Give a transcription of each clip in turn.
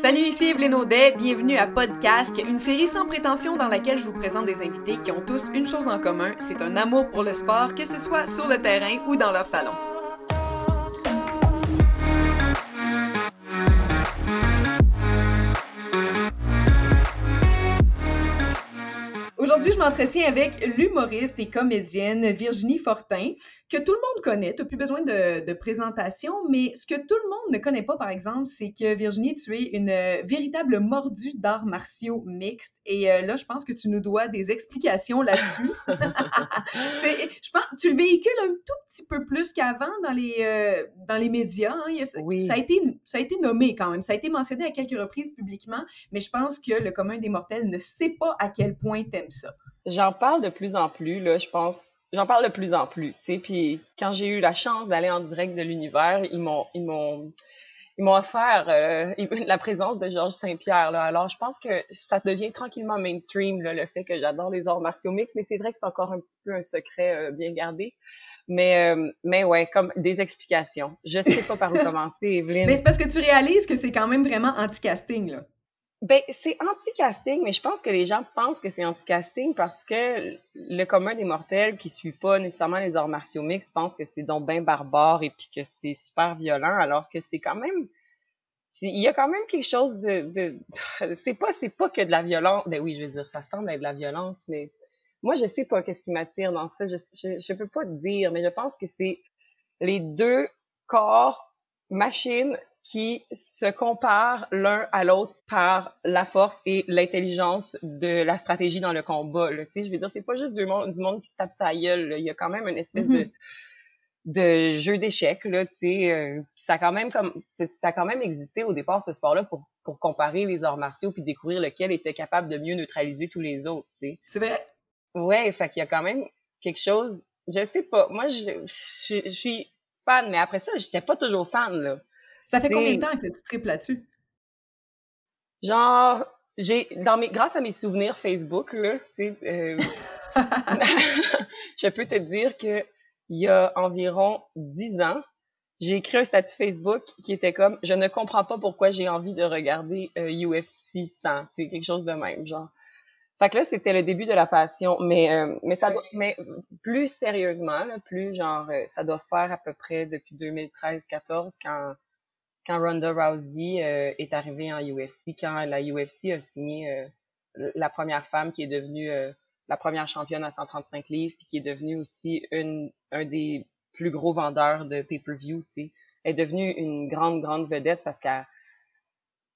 Salut, ici Evelyne Audet, bienvenue à Podcast, une série sans prétention dans laquelle je vous présente des invités qui ont tous une chose en commun, c'est un amour pour le sport, que ce soit sur le terrain ou dans leur salon. Aujourd'hui, je m'entretiens avec l'humoriste et comédienne Virginie Fortin que tout le monde connaît. Tu n'as plus besoin de, présentation, mais ce que tout le monde ne connaît pas, par exemple, c'est que Virginie, tu es une euh, véritable mordue d'arts martiaux mixtes. Et euh, là, je pense que tu nous dois des explications là-dessus. je pense, tu le véhicules un tout petit peu plus qu'avant dans les, euh, dans les médias. Hein. Ça, a été, ça a été nommé quand même. Ça a été mentionné à quelques reprises publiquement, mais je pense que le commun des mortels ne sait pas à quel point tu aimes ça. J'en parle de plus en plus, là, je pense j'en parle de plus en plus, tu sais. Puis quand j'ai eu la chance d'aller en direct de l'univers, ils m'ont ils m'ont ils m'ont offert euh, la présence de Georges Saint-Pierre. Là. Alors, je pense que ça devient tranquillement mainstream, là, le fait que j'adore les arts martiaux mix, mais c'est vrai que c'est encore un petit peu un secret euh, bien gardé. Mais, euh, mais ouais, comme des explications. Je sais pas par où commencer, Evelyne. mais c'est parce que tu réalises que c'est quand même vraiment anti-casting, là. Ben, c'est anti-casting, mais je pense que les gens pensent que c'est anti-casting parce que le commun des mortels qui suit pas nécessairement les arts martiaux mixtes pense que c'est donc bien barbare et puis que c'est super violent, alors que c'est quand même, il y a quand même quelque chose de, de c'est pas, c'est pas que de la violence. Ben oui, je veux dire, ça semble être de la violence, mais moi, je sais pas qu'est-ce qui m'attire dans ça. Je, je, je peux pas te dire, mais je pense que c'est les deux corps, machines qui se comparent l'un à l'autre par la force et l'intelligence de la stratégie dans le combat. Là. Je veux dire, c'est pas juste du monde, du monde qui se tape sa gueule. Il y a quand même une espèce de, mm-hmm. de jeu d'échecs. Là, euh, ça a quand même comme ça a quand même existé au départ ce sport-là pour, pour comparer les arts martiaux puis découvrir lequel était capable de mieux neutraliser tous les autres. C'est vrai. Ouais, fait qu'il y a quand même quelque chose. Je sais pas. Moi, je, je, je suis fan, mais après ça, j'étais pas toujours fan là. Ça fait combien de temps que tu tripes là-dessus? Genre, j'ai, dans mes, grâce à mes souvenirs Facebook, là, euh, je peux te dire que il y a environ dix ans, j'ai écrit un statut Facebook qui était comme je ne comprends pas pourquoi j'ai envie de regarder UFC 100, tu quelque chose de même genre. Fait que là c'était le début de la passion, mais euh, mais ça doit, mais plus sérieusement là, plus genre euh, ça doit faire à peu près depuis 2013-14 quand quand Ronda Rousey euh, est arrivée en UFC, quand la UFC a signé euh, la première femme qui est devenue euh, la première championne à 135 livres, puis qui est devenue aussi une, un des plus gros vendeurs de pay-per-view. Elle est devenue une grande, grande vedette parce qu'elle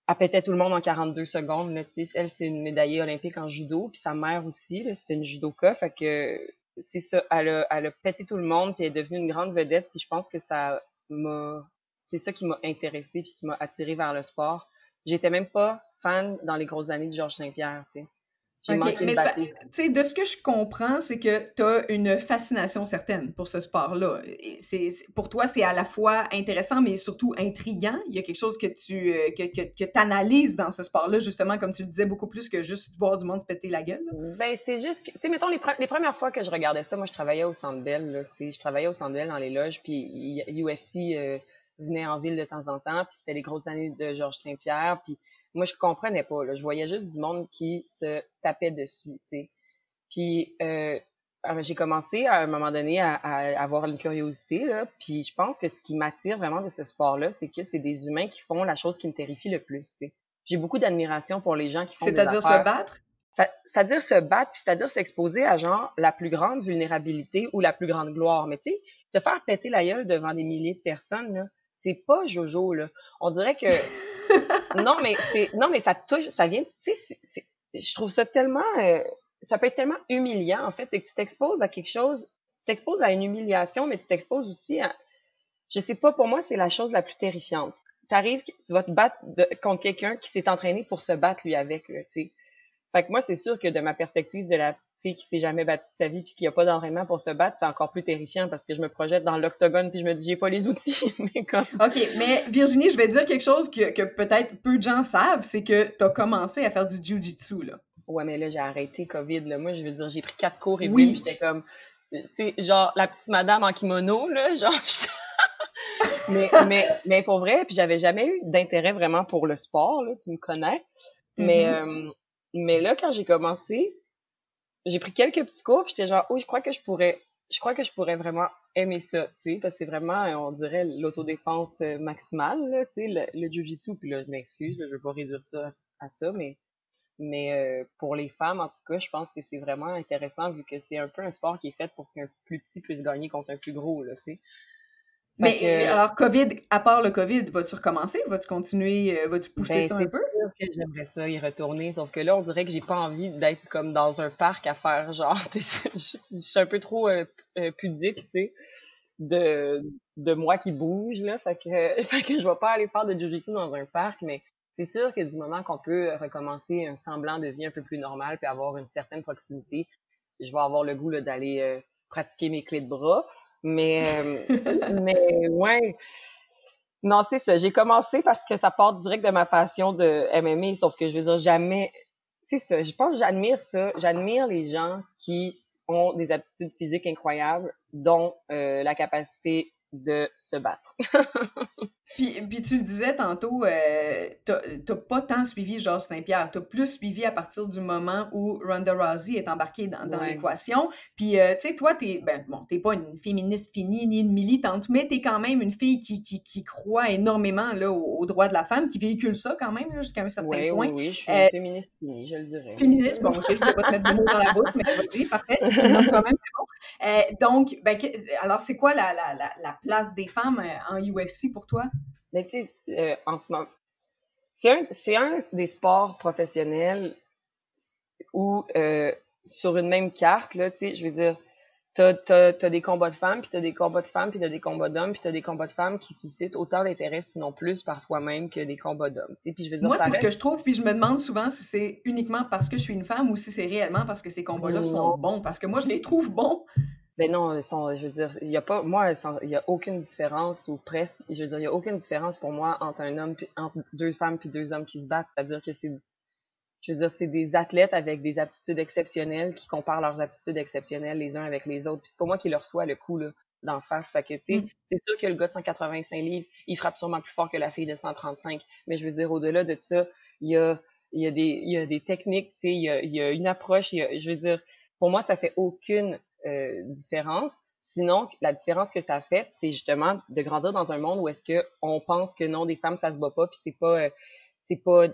elle pétait tout le monde en 42 secondes. Là, elle, c'est une médaillée olympique en judo, puis sa mère aussi, c'était une judoka, fait que c'est ça, elle a, elle a pété tout le monde, puis elle est devenue une grande vedette, puis je pense que ça m'a c'est ça qui m'a intéressé puis qui m'a attiré vers le sport. J'étais même pas fan dans les grosses années de Georges Saint-Pierre, tu sais. J'ai manqué de De ce que je comprends, c'est que tu as une fascination certaine pour ce sport-là. C'est, pour toi, c'est à la fois intéressant, mais surtout intriguant. Il y a quelque chose que tu euh, que, que, analyses dans ce sport-là, justement, comme tu le disais, beaucoup plus que juste voir du monde se péter la gueule. Ben, c'est juste que, tu sais, mettons, les, les, premières fois que je regardais ça, moi, je travaillais au Centre Bell, tu sais, je travaillais au Centre Bell dans les loges, puis UFC... Euh, venait en ville de temps en temps, puis c'était les grosses années de Georges Saint-Pierre, puis moi, je comprenais pas, là. Je voyais juste du monde qui se tapait dessus, tu sais. Puis euh, ah, j'ai commencé à un moment donné à, avoir une curiosité, là, puis je pense que ce qui m'attire vraiment de ce sport-là, c'est que c'est des humains qui font la chose qui me terrifie le plus, tu sais. J'ai beaucoup d'admiration pour les gens qui font C'est-à-dire se battre? C'est-à-dire se battre, puis c'est-à-dire s'exposer à genre la plus grande vulnérabilité ou la plus grande gloire. Mais tu sais, te faire péter la gueule devant des milliers de personnes, là, c'est pas Jojo là. On dirait que non mais c'est non mais ça touche, ça vient, tu sais, je trouve ça tellement, euh, ça peut être tellement humiliant en fait, c'est que tu t'exposes à quelque chose, tu t'exposes à une humiliation, mais tu t'exposes aussi à, je sais pas, pour moi c'est la chose la plus terrifiante. T'arrives, tu vas te battre contre quelqu'un qui s'est entraîné pour se battre lui avec, tu sais. Fait que moi, c'est sûr que de ma perspective de la petite fille qui s'est jamais battue de sa vie puis qui a pas d'entraînement pour se battre, c'est encore plus terrifiant parce que je me projette dans l'octogone puis je me dis j'ai pas les outils. mais comme... OK, mais Virginie, je vais dire quelque chose que, que peut-être peu de gens savent, c'est que tu as commencé à faire du jiu-jitsu, là. Ouais, mais là, j'ai arrêté COVID, là. Moi, je veux dire, j'ai pris quatre cours et oui. j'étais comme, tu sais, genre, la petite madame en kimono, là, genre, mais, mais, mais pour vrai, puis j'avais jamais eu d'intérêt vraiment pour le sport, là, tu me connais. Mais, mm-hmm. euh, mais là, quand j'ai commencé, j'ai pris quelques petits cours, j'étais genre, oh, je crois que je pourrais, vraiment aimer ça, tu sais, parce que c'est vraiment, on dirait, l'autodéfense euh, maximale, tu sais, le, le jiu-jitsu, puis là, je m'excuse, je veux pas réduire ça à, ça, mais, mais euh, pour les femmes, en tout cas, je pense que c'est vraiment intéressant, vu que c'est un peu un sport qui est fait pour qu'un plus petit puisse gagner contre un plus gros, là, tu sais. Mais alors, COVID, à part le COVID, vas-tu recommencer? Vas-tu continuer? Euh, vas-tu pousser ben, ça un peu? que j'aimerais ça y retourner, sauf que là, on dirait que j'ai pas envie d'être comme dans un parc à faire genre, je suis un peu trop euh, euh, pudique, tu sais, de, de moi qui bouge, là, fait que, fait que je vais pas aller faire de jiu dans un parc, mais c'est sûr que du moment qu'on peut recommencer un semblant de vie un peu plus normal puis avoir une certaine proximité, je vais avoir le goût d'aller pratiquer mes clés de bras. Mais, mais ouais. Non, c'est ça. J'ai commencé parce que ça part direct de ma passion de MMA, sauf que je veux dire, jamais. C'est ça. Je pense que j'admire ça. J'admire les gens qui ont des aptitudes physiques incroyables, dont euh, la capacité de se battre. puis, puis, tu le disais tantôt, euh, t'as pas tant suivi Georges Saint-Pierre, t'as plus suivi à partir du moment où Ronda Rousey est embarquée dans, dans l'équation. Puis, euh, tu sais, toi, t'es, ben, bon, t'es pas une féministe finie ni une militante, mais t'es quand même une fille qui, qui, qui croit énormément là, aux, droits de la femme, qui véhicule ça quand même jusqu'à un certain point. Oui, oui, je suis une euh, féministe finie, je le dirais. Féministe, bon, ok, je vais pas te mettre de mots dans la bouche, mais vas-y, parfait, si tu le toi-même, c'est bon. Euh, donc, ben, alors, c'est quoi la, la, la, la place des femmes euh, en UFC pour toi? Mais tu sais, euh, en ce moment, c'est un, un, des sports professionnels où, euh, sur une même carte, là, tu sais, je veux dire, t'as as, des combats de femmes, puis t'as des combats de femmes, puis t'as des combats d'hommes, puis t'as des combats de femmes qui suscitent autant d'intérêt, sinon plus, parfois même, que des combats d'hommes. Puis je veux dire, Moi, c'est ce que je trouve, puis je me demande souvent si c'est uniquement parce que je suis une femme ou si c'est réellement parce que ces combats-là sont bons, parce que moi, je les trouve bons. Ben non, sont, je veux dire, il y a pas, moi, il y a aucune différence ou presque, je veux dire, il y a aucune différence pour moi entre un homme, puis, entre deux femmes puis deux hommes qui se battent. C'est-à-dire que c'est, je veux dire, c'est des athlètes avec des aptitudes exceptionnelles qui comparent leurs aptitudes exceptionnelles les uns avec les autres. Puis c'est pas moi qui leur reçois le coup là d'en face. Fait que, mm. c'est sûr que le gars de 185 livres, il frappe sûrement plus fort que la fille de 135. Mais je veux dire, au-delà de ça, il y a, il y a des, il y a des techniques, tu sais, il y a, il y a une approche. Il y a, je veux dire, pour moi, ça fait aucune euh, différence. Sinon, la différence que ça fait, c'est justement de grandir dans un monde où est-ce que on pense que non, des femmes, ça se bat pas, puis c'est pas, euh, c'est pas,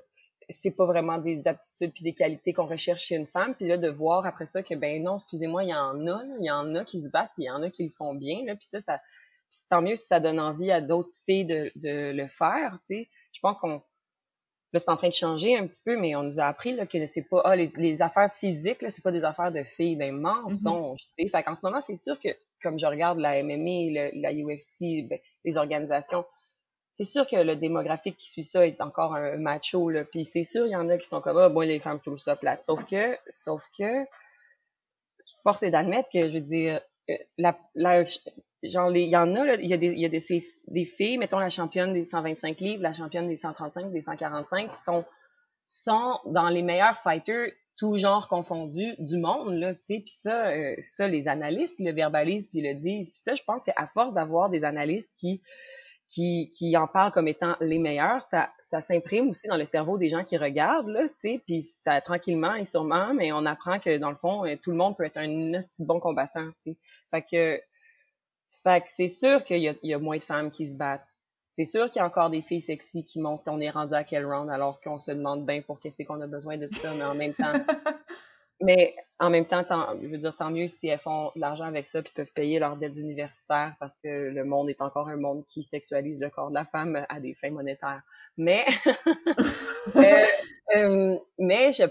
c'est pas vraiment des aptitudes puis des qualités qu'on recherche chez une femme. Puis là, de voir après ça que ben non, excusez-moi, il y en a, il y en a qui se battent, puis il y en a qui le font bien. Là, puis ça, tant mieux si ça donne envie à d'autres filles de, de le faire. Tu sais, je pense qu'on Là, c'est en train de changer un petit peu, mais on nous a appris là, que c'est pas ah, les, affaires physiques, là, c'est pas des affaires de filles. Ben, mensonge, tu sais. Fait qu'en ce moment, c'est sûr que, comme je regarde la MMA, la UFC, ben, les organisations, c'est sûr que le démographique qui suit ça est encore un macho, là. Puis c'est sûr, il y en a qui sont comme, ah, bon, les femmes trouvent ça plate. Sauf que, sauf que, force est d'admettre que, je veux dire, euh, la, la, genre il y en a il y a des y a des, des filles mettons la championne des 125 livres la championne des 135 des 145 sont sont dans les meilleurs fighters tout genre confondus du monde là tu sais. Puis ça euh, ça les analystes le verbalisent puis le disent. Puis ça je pense qu'à force d'avoir des analystes qui qui, qui en parlent comme étant les meilleurs, ça, ça s'imprime aussi dans le cerveau des gens qui regardent, là, tu sais, puis ça, tranquillement et sûrement, mais on apprend que, dans le fond, euh, tout le monde peut être un bon combattant, tu sais. Fait que fait que c'est sûr qu'il y, y a, moins de femmes qui se battent. C'est sûr qu'il y a encore des filles sexy qui montent, on est rendu à quel round alors qu'on se demande bien pour qu'est-ce qu'on a besoin de tout ça, mais en même temps, mais en même temps, tant, je veux dire, tant mieux si elles font de l'argent avec ça puis peuvent payer leurs dettes universitaires parce que le monde est encore un monde qui sexualise le corps de la femme à des fins monétaires. Mais, euh, euh, mais je,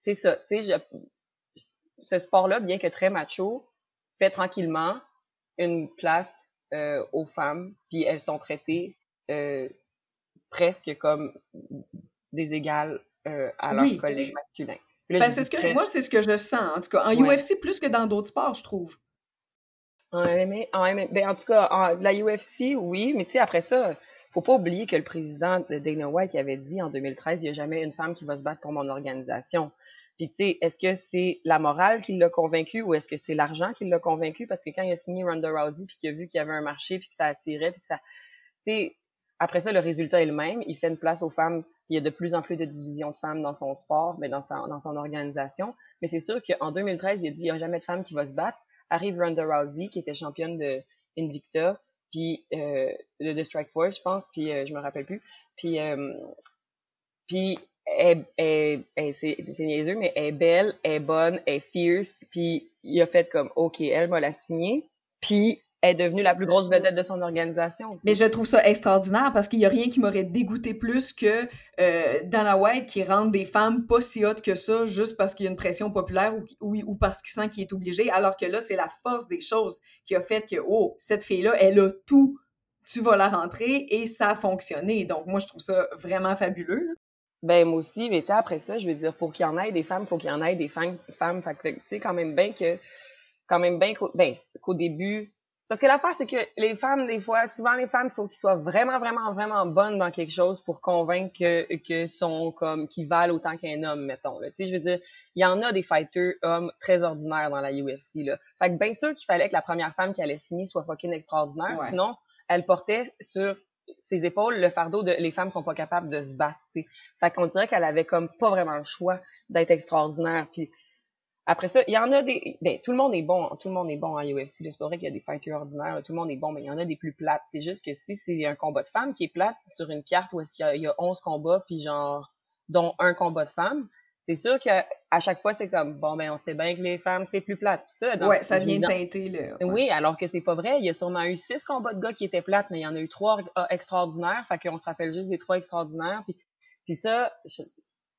c'est ça, tu sais, ce sport-là, bien que très macho, fait tranquillement, une place euh, aux femmes, puis elles sont traitées euh, presque comme des égales euh, à leurs collègues masculins. Ben, c'est ce que, Moi, c'est ce que je sens, en tout cas. En UFC, plus que dans d'autres sports, je trouve. En MMA, en, ben, en tout cas, la UFC, oui, mais tu sais, après ça, faut pas oublier que le président de Dana White avait dit en 2013, il n'y a jamais une femme qui va se battre pour mon organisation. Puis, tu sais, est-ce que c'est la morale qui l'a convaincu ou est-ce que c'est l'argent qui l'a convaincu? Parce que quand il a signé Ronda Rousey, puis qu'il a vu qu'il y avait un marché, puis que ça attirait, puis que ça... Tu sais, après ça, le résultat est le même. Il fait une place aux femmes. Il y a de plus en plus de divisions de femmes dans son sport, mais dans, son organisation. Mais c'est sûr qu'en 2013, il a dit, il n'y a jamais de femme qui va se battre. Arrive Ronda Rousey, qui était championne de Invicta, puis euh, de, Strike Force, je pense, puis euh, je me rappelle plus. Puis, euh, puis elle, c'est niaiseux, mais elle est belle, elle est bonne, elle est fierce, puis il a fait comme, OK, elle m'a la signée, puis elle est devenue la plus grosse vedette de son organisation. Mais je trouve ça extraordinaire parce qu'il n'y a rien qui m'aurait dégoûté plus que euh, Dana White qui rende des femmes pas si hautes que ça juste parce qu'il y a une pression populaire ou, parce qu'il sent qu'il est obligé, alors que là, c'est la force des choses qui a fait que, oh, cette fille-là, elle a tout, tu vas la rentrer et ça a fonctionné. Donc, moi, je trouve ça vraiment fabuleux. Ben moi aussi, mais après ça, je veux dire, pour qu'il y en ait des femmes, il faut qu'il y en ait des femmes. femmes fait tu sais, quand même bien que, quand même bien qu'au, ben, qu'au début, parce que l'affaire, c'est que les femmes, des fois, souvent les femmes, il faut qu'ils soient vraiment, vraiment, vraiment bonnes dans quelque chose pour convaincre que, que sont comme, qu'ils valent autant qu'un homme, mettons, Tu sais, je veux dire, il y en a des fighters hommes très ordinaires dans la UFC, là. Fait que bien sûr qu'il fallait que la première femme qui allait signer soit fucking extraordinaire, sinon, elle portait sur ses épaules le fardeau de les femmes sont pas capables de se battre, tu sais. Fait qu'on dirait qu'elle avait comme pas vraiment le choix d'être extraordinaire. Puis après ça, il y en a des. Ben, tout le monde est bon. Tout le monde est bon en UFC. C'est pas vrai qu'il y a des fighters ordinaires. Tout le monde est bon, mais il y en a des plus plates. C'est juste que si c'est un combat de femmes qui est plate sur une carte où est-ce qu'il y, a 11 combats, puis genre, dont un combat de femmes, c'est sûr que à chaque fois, c'est comme, bon, ben, on sait bien que les femmes, c'est plus plate. ça, ouais, ça vient teinter, là. Oui, alors que c'est pas vrai. Il y a sûrement eu six combats de gars qui étaient plates, mais il y en a eu trois euh, extraordinaires. Fait qu'on se rappelle juste des trois extraordinaires. Puis, puis ça,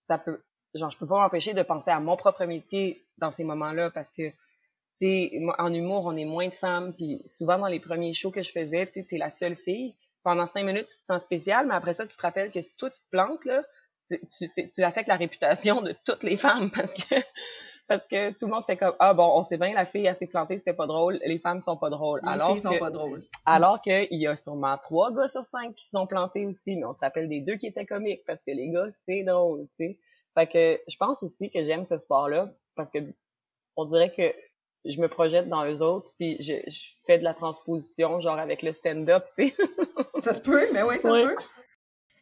ça peut, genre, je peux pas m'empêcher de penser à mon propre métier dans ces moments-là parce que, tu sais, en humour, on est moins de femmes. Puis souvent, dans les premiers shows que je faisais, tu sais, t'es la seule fille. Pendant cinq minutes, tu te sens spécial, mais après ça, tu te rappelles que si toi, tu te plantes, là, tu, tu, affectes la réputation de toutes les femmes parce que parce que tout le monde fait comme ah bon on sait bien la fille elle s'est plantée c'était pas drôle les femmes sont pas drôles les alors filles sont pas drôles alors qu'il y a sûrement trois gars sur cinq qui se sont plantés aussi mais on se rappelle des deux qui étaient comiques parce que les gars c'est drôle tu sais fait que je pense aussi que j'aime ce sport là parce que on dirait que je me projette dans eux autres, puis je, fais de la transposition, genre avec le stand-up, tu sais. ça se peut, mais oui, ça se peut.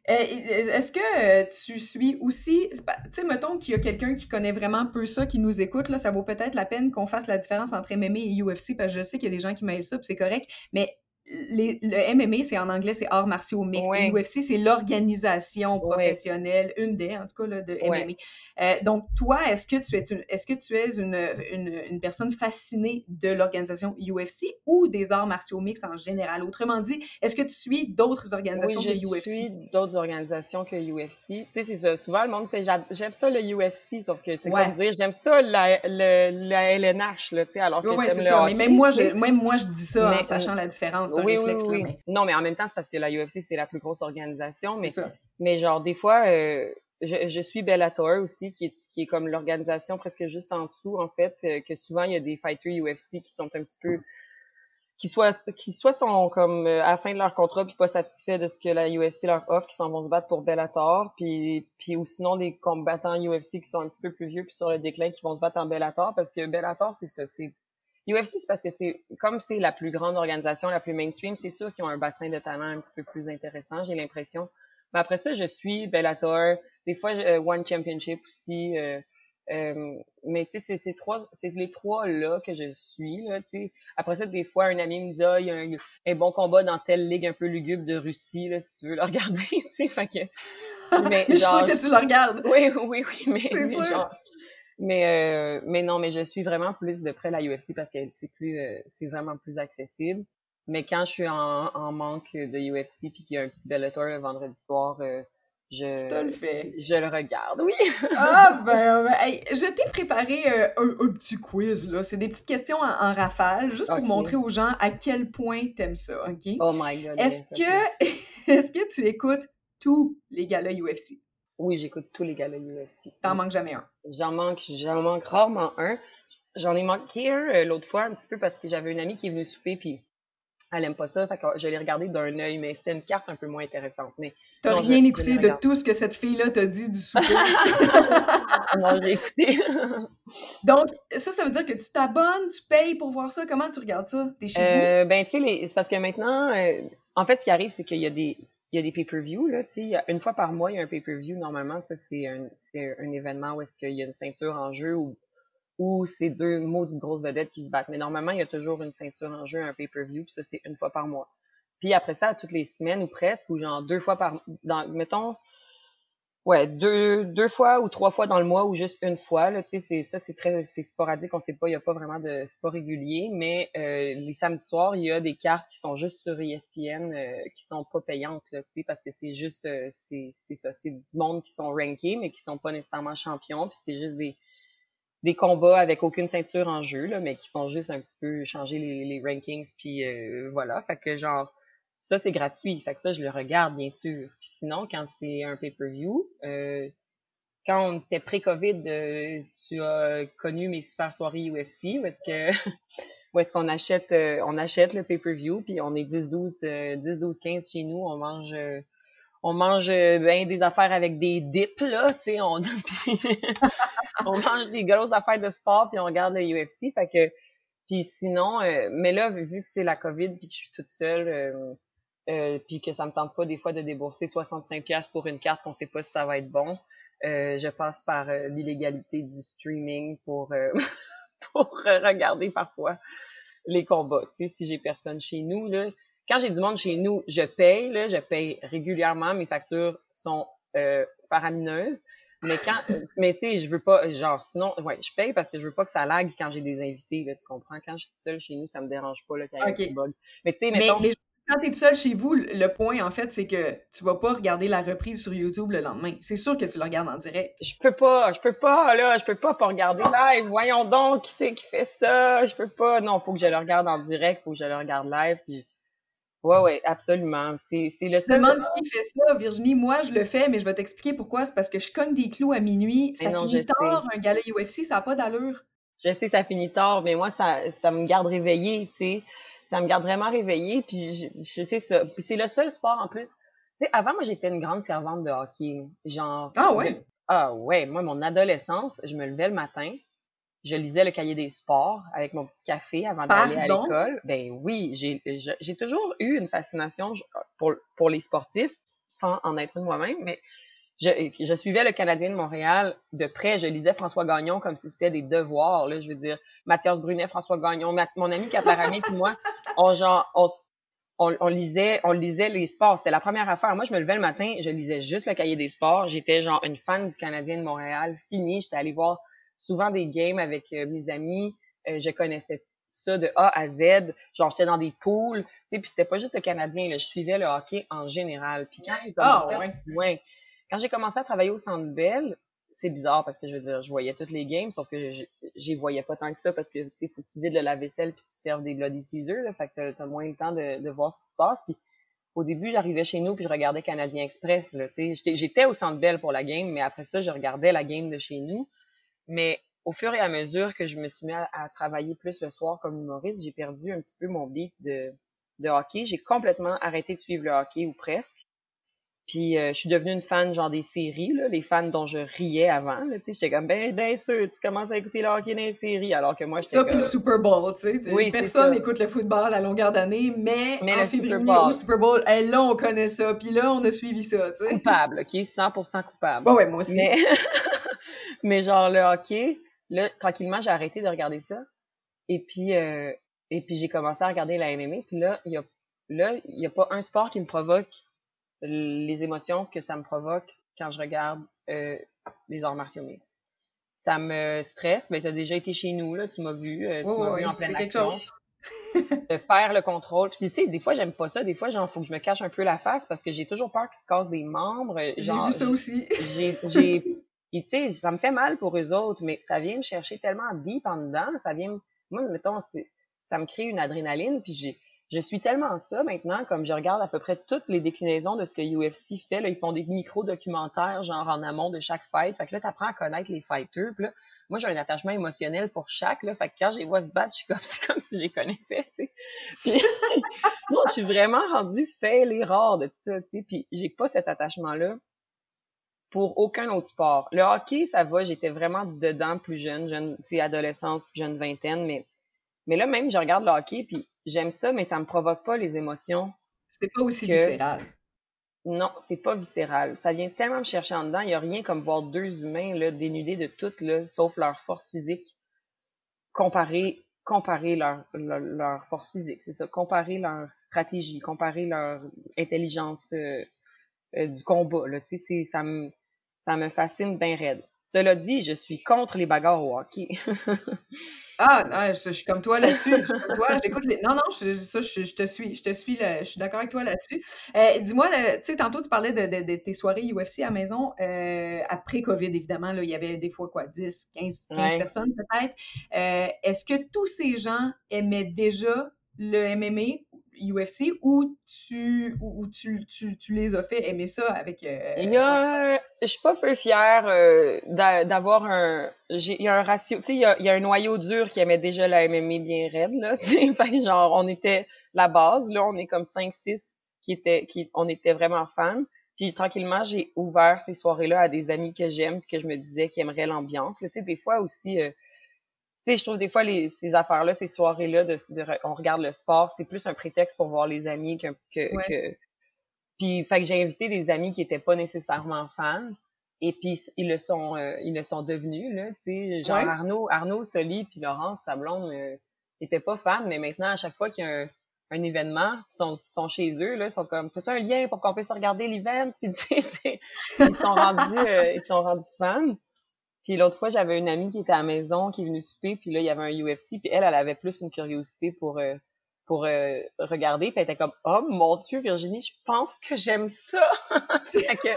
Euh, est-ce que euh, tu suis aussi, tu sais, mettons qu'il y a quelqu'un qui connaît vraiment peu ça, qui nous écoute, là, ça vaut peut-être la peine qu'on fasse la différence entre MMA et UFC, parce que je sais qu'il y a des gens qui m'aiment ça, c'est correct, mais le MMA, c'est en anglais, c'est arts martiaux mixtes. L'UFC, c'est l'organisation professionnelle, une des, en tout cas, là, de MMA. Euh, donc, toi, est-ce que tu es, une, est-ce que tu es une, une, une personne fascinée de l'organisation UFC ou des arts martiaux mixtes en général? Autrement dit, est-ce que tu suis d'autres organisations que UFC? je suis d'autres organisations que UFC. Tu sais, c'est ça. Souvent, le monde fait j'aime ça le UFC, sauf que c'est comme dire j'aime ça la, la LNH, là, tu sais, alors que ouais, c'est ça. mais même moi, je, même moi, je dis ça en sachant la différence. Oui, oui, oui. Non, mais en même temps, c'est parce que la UFC, c'est la plus grosse organisation. Mais, mais genre, des fois, euh, je, je, suis Bellator aussi, qui est, qui est comme l'organisation presque juste en dessous, en fait, euh, que souvent, il y a des fighters UFC qui sont un petit peu qui soit qui soit sont comme euh, à la fin de leur contrat puis pas satisfaits de ce que la UFC leur offre qui s'en vont se battre pour Bellator puis puis ou sinon des combattants UFC qui sont un petit peu plus vieux puis sur le déclin qui vont se battre en Bellator parce que Bellator c'est ça c'est UFC, c'est parce que c'est comme c'est la plus grande organisation, la plus mainstream, c'est sûr qu'ils ont un bassin de talent un petit peu plus intéressant, j'ai l'impression. Mais après ça, je suis Bellator, des fois euh, One Championship aussi. Euh, euh, mais tu sais, c'est trois, c'est les trois là que je suis là. Tu sais, après ça, des fois, un ami me dit, ah, il y a un, bon combat dans telle ligue un peu lugubre de Russie là, si tu veux le regarder. Tu sais, fait que. Mais, je suis sûre que tu le regardes. Oui, oui, oui, mais, mais genre, mais, euh, mais non, mais je suis vraiment plus de près la UFC parce que c'est plus, euh, c'est vraiment plus accessible. Mais quand je suis en, en manque de UFC puis qu'il y a un petit Bellator le vendredi soir, euh, je, le fais. je le regarde, oui. ah ben, ben je t'ai préparé un, un, petit quiz là. C'est des petites questions en, rafale, juste pour montrer aux gens à quel point t'aimes ça, ok? Oh my god. Est-ce que, est-ce que tu écoutes tous les galas UFC? Oui, j'écoute tous les galas UFC. T'en manques jamais un? J'en manque, j'en manque rarement un. J'en ai manqué un euh, l'autre fois un petit peu parce que j'avais une amie qui est venue souper puis Elle aime pas ça, fait que je l'ai regardé d'un œil, mais c'était une carte un peu moins intéressante. Mais T'as rien écouté de tout ce que cette fille-là t'a dit du souper? non, j'ai écouté. Donc, ça, ça veut dire que tu t'abonnes, tu payes pour voir ça. Comment tu regardes ça? T'es chez euh, Ben, tu sais, c'est parce que maintenant, euh, en fait, ce qui arrive, c'est qu'il y a des, il y a des pay-per-view, là, tu sais, une fois par mois, il y a un pay-per-view. Normalement, ça, c'est un, un événement où est-ce qu'il y a une ceinture en jeu ou ou c'est deux maudites grosses vedettes qui se battent. Mais normalement, il y a toujours une ceinture en jeu, un pay-per-view, puis ça, c'est une fois par mois. Puis après ça, toutes les semaines ou presque, ou genre deux fois par... Dans, mettons, ouais, deux, deux fois ou trois fois dans le mois ou juste une fois. Là, tu sais, ça, c'est très c'est sporadique, on sait pas, il y a pas vraiment de... C'est pas régulier, mais euh, les samedis soirs, il y a des cartes qui sont juste sur ESPN, euh, qui sont pas payantes, là, parce que c'est juste... Euh, c'est ça, c'est du monde qui sont rankés, mais qui sont pas nécessairement champions, puis c'est juste des des combats avec aucune ceinture en jeu, là, mais qui font juste un petit peu changer les, les rankings, puis euh, voilà. Fait que genre, ça c'est gratuit, fait que ça je le regarde bien sûr. Puis sinon, quand c'est un pay-per-view, euh, quand on était pré-Covid, euh, tu as connu mes super soirées UFC, où est-ce que où est-ce qu'on achète on achète le pay-per-view, puis on est 10, 12, 10, 12, 15 chez nous, on mange on mange euh, ben, des affaires avec des dips, là, tu sais, on, on mange des grosses affaires de sport, puis on regarde le UFC, fait que, puis sinon, euh, mais là, vu que c'est la COVID, puis que je suis toute seule, euh, euh, puis que ça me tente pas des fois de débourser 65$ pour une carte qu'on sait pas si ça va être bon, je passe par l'illégalité du streaming pour, pour regarder parfois les combats, tu sais, si j'ai personne chez nous, là, quand j'ai du monde chez nous, je paye, là, je paye régulièrement. Mes factures sont euh, faramineuses. Mais quand, mais tu sais, je veux pas, genre, sinon, ouais, je paye parce que je veux pas que ça lag quand j'ai des invités, là, tu comprends? Quand je suis seule chez nous, ça me dérange pas, là, quand il y a un petit bug. Mais tu sais, mettons... Mais, quand t'es seul chez vous, le point, en fait, c'est que tu vas pas regarder la reprise sur YouTube le lendemain. C'est sûr que tu le regardes en direct. Je peux pas, je peux pas, là, je peux pas pas regarder live. Voyons donc, qui c'est qui fait ça? Je peux pas. Non, faut que je le regarde en direct, faut que je le regarde live, puis oui, oui, absolument. C'est, c'est le tu seul. demandes qui fait ça, Virginie. Moi, je le fais, mais je vais t'expliquer pourquoi. C'est parce que je cogne des clous à minuit. Ça finit tard, un gala UFC, ça n'a pas d'allure. Je sais, ça finit tard, mais moi, ça, ça me garde réveillée, tu sais. Ça me garde vraiment réveillée, puis je, sais ça. Puis c'est le seul sport en plus. Tu sais, avant, moi, j'étais une grande fervente de hockey. Genre. Ah ouais? Ah ouais. Moi, mon adolescence, je me levais le matin, je lisais le cahier des sports avec mon petit café avant d'aller à l'école. Ben oui, j'ai, j'ai toujours eu une fascination pour, pour les sportifs, sans en être une moi-même, mais je, je suivais le Canadien de Montréal de près. Je lisais François Gagnon comme si c'était des devoirs. Là, je veux dire, Mathias Brunet, François Gagnon, mon ami Catarami puis moi, on genre, on, on, lisait, on lisait les sports. C'était la première affaire. Moi, je me levais le matin, je lisais juste le cahier des sports. J'étais genre une fan du Canadien de Montréal, fini. J'étais allée voir souvent des games avec euh, mes amis. Euh, je connaissais ça de A à Z. Genre, j'étais dans des pools. Tu sais, puis c'était pas juste le Canadien. Là, je suivais le hockey en général. Puis quand ah, ouais. Quand j'ai commencé à travailler au Centre Bell, c'est bizarre parce que je veux dire, je voyais toutes les games, sauf que j'y voyais pas tant que ça parce que tu sais, faut que tu vides le lave-vaisselle puis tu serves des Bloody Caesar, là, fait que t'as moins le temps de, voir ce qui se passe. Puis au début, j'arrivais chez nous puis je regardais Canadien Express. Là, j'étais au Centre Bell pour la game, mais après ça, je regardais la game de chez nous. Mais au fur et à mesure que je me suis mis à, travailler plus le soir comme humoriste, j'ai perdu un petit peu mon beat de hockey. J'ai complètement arrêté de suivre le hockey ou presque. Puis euh, je suis devenue une fan genre des séries, là, les fans dont je riais avant. J'étais comme ben bien sûr, tu commences à écouter le hockey dans les séries, alors que moi j'étais ça puis le Super Bowl, tu sais. Oui, personne n'écoute le football à longueur d'année, mais, mais en le Super Bowl. Super Bowl, là on connaît ça, puis là on a suivi ça, tu sais. Coupable, ok, 100% coupable. Ouais, ouais, moi aussi. Mais, mais genre le hockey, là tranquillement j'ai arrêté de regarder ça, et puis euh, et puis j'ai commencé à regarder la MMA, puis là il y a là il y a pas un sport qui me provoque les émotions que ça me provoque quand je regarde euh, les arts martiaux mixtes. Ça me stresse, mais tu as déjà été chez nous, là, tu m'as vu, euh, tu m'as vu en pleine action. de faire le contrôle. Puis tu sais, des fois j'aime pas ça, des fois genre faut que je me cache un peu la face parce que j'ai toujours peur qu'ils se cassent des membres. J'ai vu ça aussi. j'ai j'ai tu sais, ça me fait mal pour eux autres, mais ça vient me chercher tellement deep en dedans, ça vient moi mettons ça me crée une adrénaline puis j'ai je suis tellement ça maintenant, comme je regarde à peu près toutes les déclinaisons de ce que UFC fait. Là, ils font des micro-documentaires, genre en amont de chaque fight. Fait que là, t'apprends à connaître les fighters. là, moi, j'ai un attachement émotionnel pour chaque. Là, fait que quand je les vois se battre, je suis comme, c'est comme si je les connaissais, tu sais. Puis, non, je suis vraiment rendue fail et rare de tout ça, tu sais. Puis, j'ai pas cet attachement-là pour aucun autre sport. Le hockey, ça va, j'étais vraiment dedans plus jeune, jeune, adolescence, jeune vingtaine, mais, mais là, même, je regarde le hockey, puis j'aime ça, mais ça me provoque pas les émotions. C'est pas aussi viscéral. Non, c'est pas viscéral. Ça vient tellement me chercher en dedans. Il y a rien comme voir deux humains là, dénudés de tout, là, sauf leur force physique, comparer, comparer leur, leur, force physique, c'est ça. Comparer leur stratégie, comparer leur intelligence euh, euh, du combat. Là, ça me ça me fascine bien raide. Cela dit, je suis contre les bagarres au hockey. ah, non, je, suis comme toi là-dessus. j'écoute les... Non, non, je, ça, je, te suis. Je te suis, je suis d'accord avec toi là-dessus. Euh, dis-moi, tu sais, tantôt, tu parlais de, tes soirées UFC à maison. Euh, après COVID, évidemment, là, il y avait des fois, quoi, 10, 15, 15 personnes peut-être. Euh, est-ce que tous ces gens aimaient déjà le MMA UFC ou tu, ou tu, tu, tu, les as fait aimer ça avec. Euh, il y a, je suis pas peu fière euh, d'avoir un. Il y a un ratio. Tu sais, il y a, il y a un noyau dur qui aimait déjà la MMA bien raide, là. Tu sais, genre, on était la base, là, on est comme 5-6 qui étaient. Qui, on était vraiment fans. Puis tranquillement, j'ai ouvert ces soirées-là à des amis que j'aime, que je me disais qui aimeraient l'ambiance. Tu sais, des fois aussi. Euh, sais, je trouve des fois les, ces affaires-là, ces soirées-là, de, on regarde le sport, c'est plus un prétexte pour voir les amis que, que, puis fait que j'ai invité des amis qui étaient pas nécessairement fans et puis ils le sont euh, ils le sont devenus là, tu sais, genre Arnaud Arnaud Soli puis Laurence Sablon euh, étaient pas fans mais maintenant à chaque fois qu'il y a un, un événement, ils sont, sont chez eux là, ils sont comme tu as un lien pour qu'on puisse regarder l'event? Puis tu sais ils sont rendus euh, ils sont rendus fans. Puis l'autre fois, j'avais une amie qui était à la maison, qui est venue souper, puis là, il y avait un UFC, puis elle, elle avait plus une curiosité pour euh, pour euh, regarder, puis elle était comme « Oh mon Dieu, Virginie, je pense que j'aime ça! fait que,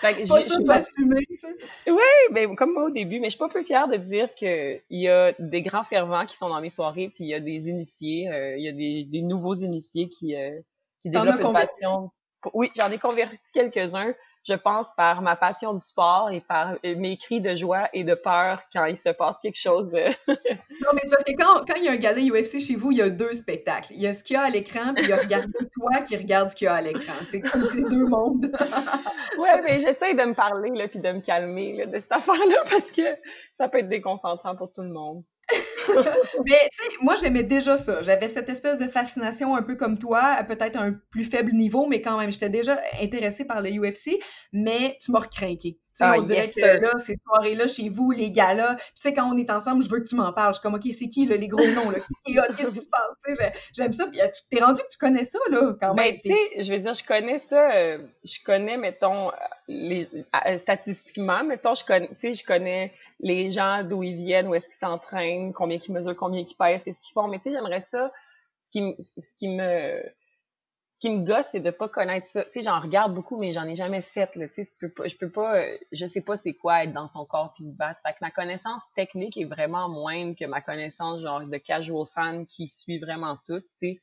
fait que pas ça pas... tu sais. Oui, mais comme moi au début, mais je suis pas peu fière de dire qu'il y a des grands fervents qui sont dans mes soirées, puis il y a des initiés, euh, il y a des, des, nouveaux initiés qui, qui développent une passion. Oui, j'en ai converti quelques-uns je pense, par ma passion du sport et par mes cris de joie et de peur quand il se passe quelque chose. non, mais c'est parce que quand, quand, il y a un gala UFC chez vous, il y a deux spectacles. Il y a ce qu'il y a à l'écran, puis il y a regarder toi qui regarde ce qu'il y a à l'écran. C'est comme ces deux mondes. ouais, mais j'essaie de me parler, là, puis de me calmer là, de cette affaire-là, parce que ça peut être déconcentrant pour tout le monde. Mais tu sais, moi j'aimais déjà ça. J'avais cette espèce de fascination un peu comme toi, à peut-être un plus faible niveau, mais quand même, j'étais déjà intéressée par le UFC, mais tu m'as recrinqué. Ah, on dirait que là, ces soirées-là chez vous, les gars-là, tu sais, quand on est ensemble, je veux que tu m'en parles. Je suis comme, OK, c'est qui, là, les gros noms, là? Qu'est-ce qui se passe? J'aime ça. Puis, tu t'es rendu que tu connais ça, là, quand ben, même? tu sais, je veux dire, je connais ça. Euh, je connais, mettons, les, euh, statistiquement, mettons, je connais, tu sais, je connais les gens d'où ils viennent, où est-ce qu'ils s'entraînent, combien ils mesurent, combien ils pèsent, qu'est-ce qu'ils font. Mais tu sais, j'aimerais ça. Ce qui, ce qui me ce qui me gosse, c'est de pas connaître ça. Tu sais, j'en regarde beaucoup, mais j'en ai jamais fait. Là. Tu sais, tu peux pas, je peux pas, euh, je sais pas c'est quoi être dans son corps puis se battre. Fait que ma connaissance technique est vraiment moindre que ma connaissance genre de casual fan qui suit vraiment tout. Tu sais.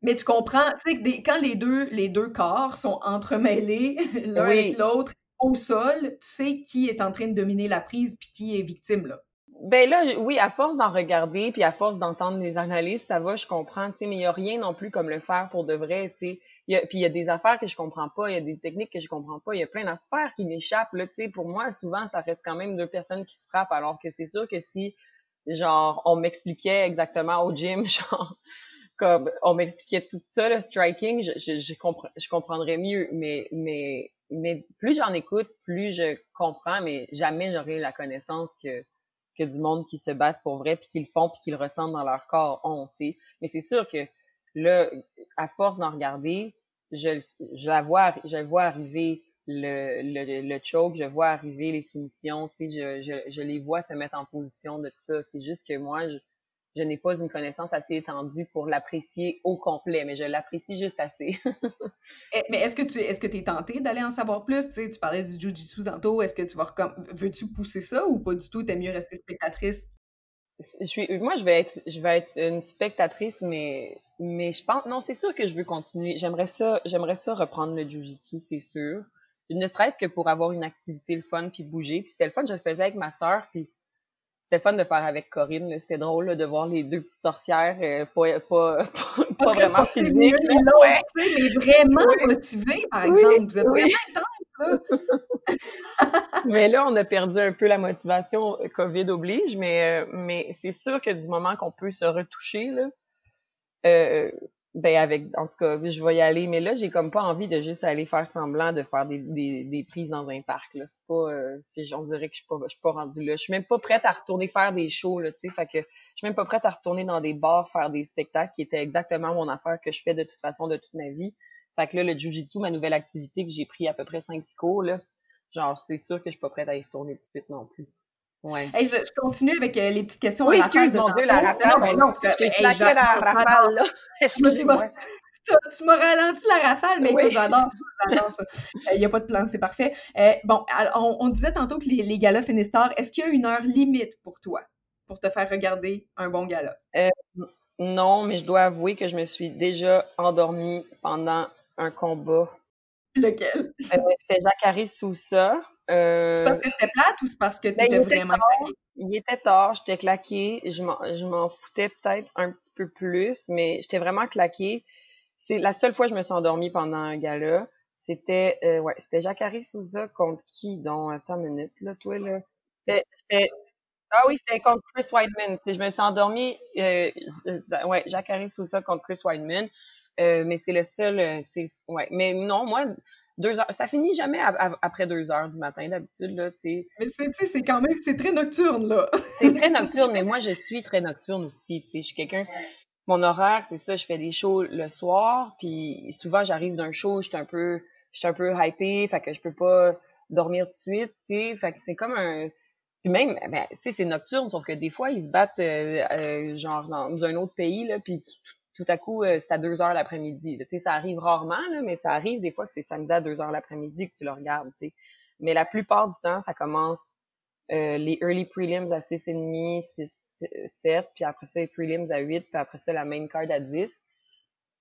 Mais tu comprends, tu sais, quand les deux, les deux corps sont entremêlés l'un avec l'autre au sol, tu sais qui est en train de dominer la prise puis qui est victime là. Ben là, oui, à force d'en regarder, puis à force d'entendre les analystes, ça va, je comprends, tu sais, mais il y a rien non plus comme le faire pour de vrai, tu sais. Puis il y a des affaires que je comprends pas, il y a des techniques que je comprends pas, il y a plein d'affaires qui m'échappent, là, tu sais. Pour moi, souvent, ça reste quand même deux personnes qui se frappent, alors que c'est sûr que si, genre, on m'expliquait exactement au gym, genre, comme on m'expliquait tout ça, le striking, je, je, je, je comprendrais mieux, mais, mais, mais plus j'en écoute, plus je comprends, mais jamais j'aurai la connaissance que que du monde qui se battent pour vrai, puis qui le font, puis qui le ressentent dans leur corps ont, tu. Mais c'est sûr que là, à force d'en regarder, je, je la vois, je vois arriver le, le, choke, je vois arriver les soumissions, tu je, je, je les vois se mettre en position de tout ça. C'est juste que moi, je, je n'ai pas une connaissance assez étendue pour l'apprécier au complet, mais je l'apprécie juste assez. Eh, mais est-ce que tu est-ce que es tenté d'aller en savoir plus? Tu, sais, tu parlais du Jiu-Jitsu tantôt, est-ce que tu vas veux-tu pousser ça ou pas du tout? T'es mieux rester spectatrice? je suis, moi, je vais être, je vais être une spectatrice, mais, mais je pense, non, c'est sûr que je veux continuer. J'aimerais ça, j'aimerais ça reprendre le jujitsu, c'est sûr. Ne serait-ce que pour avoir une activité le fun puis bouger. Puis c'était le fun, je le faisais avec ma sœur, puis c'était fun de faire avec Corinne. C'était drôle de voir les deux petites sorcières euh, pas, pas, pas, vraiment physiques. Mais, mais vraiment motivées, par exemple. Vous êtes vraiment mais là, on a perdu un peu la motivation, euh, COVID oblige, mais, euh, mais c'est sûr que du moment qu'on peut se retoucher, là, euh, ben avec, en tout cas, je vais y aller, mais là, j'ai comme pas envie de juste aller faire semblant de faire des, des, des prises dans un parc, là. C'est pas, euh, on dirait que je suis pas, je suis pas rendue là. Je suis même pas prête à retourner faire des shows, là, tu. Fait que je suis même pas prête à retourner dans des bars faire des spectacles qui étaient exactement mon affaire que je fais de toute façon de toute ma vie. Fait que là, le jujitsu, ma nouvelle activité que j'ai pris à peu près 5-6 cours, là, genre, c'est sûr que je suis pas prête à y retourner tout de suite non plus. Ouais. je, je, continue avec euh, les petites questions. Oui, excuse mon Dieu, la rafale. Non, mais non, je t'ai slacké la rafale, là. Excuse-moi. Tu m'as ralenti la rafale, mais écoute, j'adore ça, j'adore ça. Il euh, n'y a pas de plan, c'est parfait. Euh, bon, on, on, disait tantôt que les, les galas finissent tard. Est-ce qu'il y a une heure limite pour toi, pour te faire regarder un bon gala? Euh, non, mais je dois avouer que je me suis déjà endormie pendant un combat. Lequel? Euh, c'était Jacare Sousa. Euh, c'est parce que c'était plate ou c'est parce que tu étais ben, vraiment claqué? Il était tard, j'étais claquée. Je m'en foutais peut-être un petit peu plus, mais j'étais vraiment claquée. C'est la seule fois que je me suis endormie pendant un gala. C'était euh, ouais, c'était Jacare Souza contre qui? Donc, attends une minute, là, toi, là. C'était ah oui, c'était contre Chris Whiteman. Je me suis endormie, euh, ouais, Jacare Souza contre Chris Whiteman. Euh, mais c'est le seul, euh, c'est, ouais. Mais non, moi, deux heures, ça finit jamais après deux heures du matin d'habitude, là, tu sais. Mais c'est, c'est quand même, c'est très nocturne, là. c'est très nocturne, mais moi, je suis très nocturne aussi, tu sais. Je suis quelqu'un, mon horaire, c'est ça, je fais des shows le soir, puis souvent, j'arrive d'un show, je suis un peu, je un peu hypée, fait que je peux pas dormir tout de suite, tu sais. Fait que c'est comme un, puis même, ben, tu sais, c'est nocturne, sauf que des fois, ils se battent, euh, genre, dans un autre pays, là, puis tout à coup, euh, c'est à 2 heures l'après-midi. Tu sais, ça arrive rarement, là, mais ça arrive des fois que c'est samedi à 2 heures l'après-midi que tu le regardes, tu sais. Mais la plupart du temps, ça commence euh, les early prelims à 6,5, 6, 7, puis après ça, les prelims à 8, puis après ça, la main card à 10.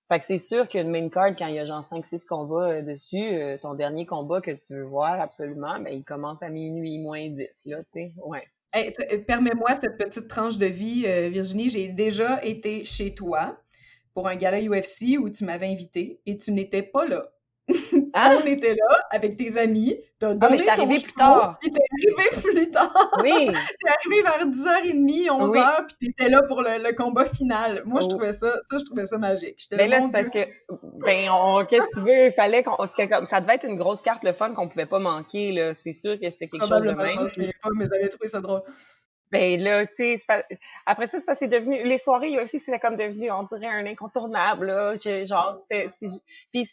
Fait que c'est sûr que le main card, quand il y a genre 5-6 combats euh, dessus, ton dernier combat que tu veux voir absolument, ben il commence à minuit moins 10, là, tu sais, ouais. Permets-moi cette petite tranche de vie, Virginie. J'ai déjà été chez toi pour un gala UFC où tu m'avais invité et tu n'étais pas là. Ah! On était là avec tes amis. ah, mais je arrivé plus tard. Puis t'es arrivé plus tard. Oui. t'es arrivé vers 10h30, 11h, puis t'étais là pour le, combat final. Moi, je oh. trouvais ça, ça, je trouvais ça magique. Mais là, c'est parce que, ben, qu'est-ce que tu veux, fallait qu'on, ça devait être une grosse carte le fun qu'on pouvait pas manquer, là. C'est sûr que c'était quelque chose de même. Je pas, mais j'avais trouvé ça drôle. Ben là, tu sais, après ça, c'est parce que c'est devenu, les soirées aussi, c'était comme devenu, on dirait, un incontournable, là. Genre, c'était, puis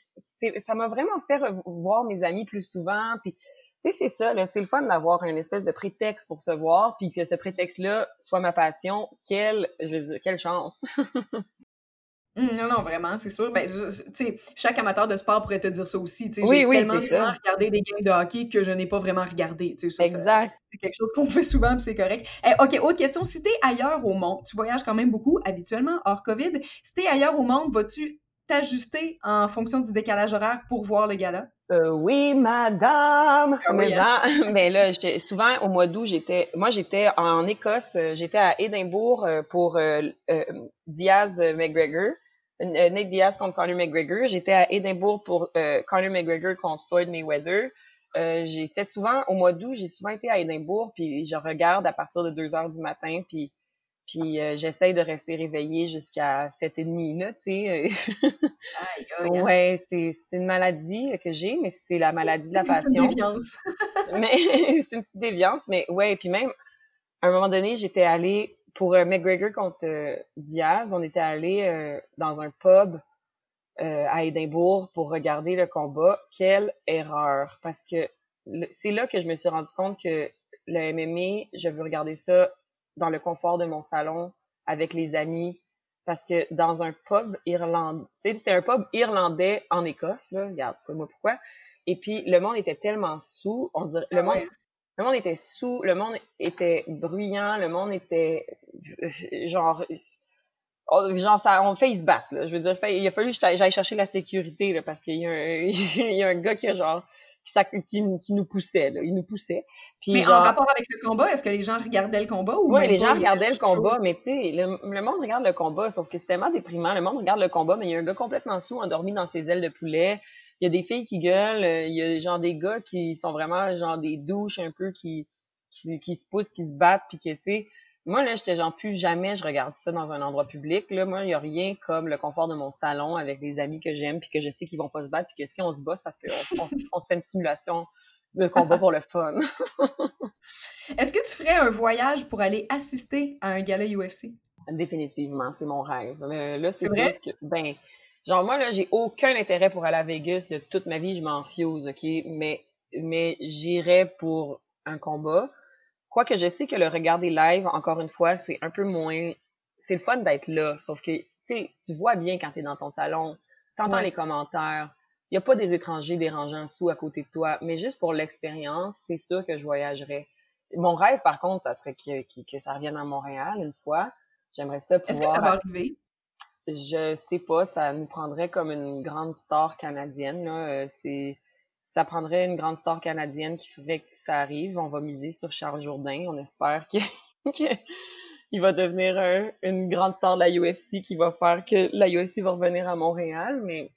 ça m'a vraiment fait voir mes amis plus souvent, puis tu sais, c'est ça, là, c'est le fun d'avoir un espèce de prétexte pour se voir, puis que ce prétexte-là soit ma passion. Quelle, je veux dire, quelle chance! Mmh, non, non, vraiment, c'est sûr. Ben, tu sais, chaque amateur de sport pourrait te dire ça aussi. Oui, j'ai oui, tellement souvent regardé des games de hockey que je n'ai pas vraiment regardé. Exact. C'est quelque chose qu'on fait souvent, puis c'est correct. Eh, OK, autre question. Si t'es ailleurs au monde, tu voyages quand même beaucoup habituellement, hors COVID. Si t'es ailleurs au monde, vas-tu t'ajuster en fonction du décalage horaire pour voir le gala? Euh, oui, madame. Ah mais, hein? mais là, souvent au mois d'août, j'étais, moi j'étais en Écosse, euh, j'étais à Édimbourg euh, pour Diaz McGregor. Euh, Nate Diaz contre Conor McGregor. J'étais à Édimbourg pour euh, Conor McGregor contre Floyd Mayweather. Euh, j'étais souvent au mois d'août, j'ai souvent été à Édimbourg, puis je regarde à partir de 2 heures du matin, puis puis euh, j'essaye de rester réveillée jusqu'à 7h30, là, tu sais. Hein. ouais, c'est, c'est une maladie que j'ai, mais c'est la maladie de la passion. C'est une déviance. mais c'est une petite déviance, mais ouais, puis même, à un moment donné, j'étais allée pour euh, McGregor contre euh, Diaz, on était allé euh, dans un pub à Édimbourg pour regarder le combat. Quelle erreur! Parce que c'est là que je me suis rendu compte que le MMA, je veux regarder ça dans le confort de mon salon avec les amis. Parce que dans un pub irlandais, c'était un pub irlandais en Écosse, là, regarde, moi pourquoi. Et puis, le monde était tellement sous, on dirait, le ah monde, le monde était sous, le monde était bruyant, le monde était genre genre ça on fait se battre là. je veux dire il a fallu que j'aille chercher la sécurité là, parce qu'il y y a un gars qui a genre qui, qui, nous poussait, là. Il nous poussait. Puis mais en rapport avec le combat, est-ce que les gens regardaient le combat ou Oui, les gens regardaient le combat, mais tu sais, le, monde regarde le combat, sauf que c'est tellement déprimant. Le monde regarde le combat, mais il y a un gars complètement sous, endormi dans ses ailes de poulet. Il y a des filles qui gueulent, il y a genre des gars qui sont vraiment genre des douches un peu qui, qui, qui se poussent, qui se battent, puis que, tu sais, moi, là, j'étais genre plus jamais je regarde ça dans un endroit public. Là, moi, il n'y a rien comme le confort de mon salon avec des amis que j'aime puis que je sais qu'ils vont pas se battre puis que si on se bosse parce qu'on on, se fait une simulation de combat pour le fun. Est-ce que tu ferais un voyage pour aller assister à un gala UFC? Définitivement, c'est mon rêve. Mais là, c'est vrai? que, ben, genre, moi, là, j'ai aucun intérêt pour aller à Vegas de toute ma vie, je m'en fuse, OK? Mais, mais j'irais pour un combat Quoique je sais que le regarder live, encore une fois, c'est un peu moins. C'est le fun d'être là, sauf que tu vois bien quand tu es dans ton salon, tu entends les commentaires, il n'y a pas des étrangers dérangeants sous à côté de toi, mais juste pour l'expérience, c'est sûr que je voyagerais. Mon rêve, par contre, ça serait que, que, ça revienne à Montréal une fois. J'aimerais ça pouvoir... Est-ce que ça va arriver? Je sais pas, ça nous prendrait comme une grande star canadienne. Là. Euh, c'est ça prendrait une grande star canadienne qui ferait que ça arrive. On va miser sur Charles Jourdain. On espère qu'il va devenir une grande star de la UFC qui va faire que la UFC va revenir à Montréal. Mais,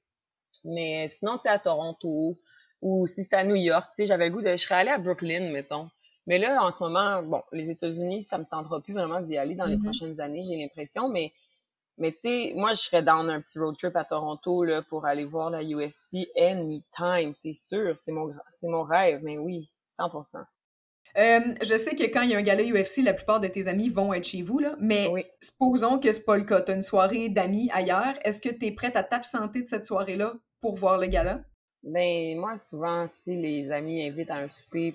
mais sinon, tu sais, à Toronto ou si c'était à New York, tu sais, j'avais le goût de... Je serais allée à Brooklyn, mettons. Mais là, en ce moment, bon, les États-Unis, ça me tentera plus vraiment d'y aller dans les mm-hmm. prochaines années, j'ai l'impression. Mais mais tu sais, moi, je serais dans un petit road trip à Toronto là, pour aller voir la UFC anytime, c'est sûr. C'est mon, mon rêve, mais oui, 100%. Euh, je sais que quand il y a un gala UFC, la plupart de tes amis vont être chez vous, là, mais supposons que c'est pas le cas. Tu as une soirée d'amis ailleurs. Est-ce que tu es prête à t'absenter de cette soirée-là pour voir le gala? Ben, moi, souvent, si les amis invitent à un souper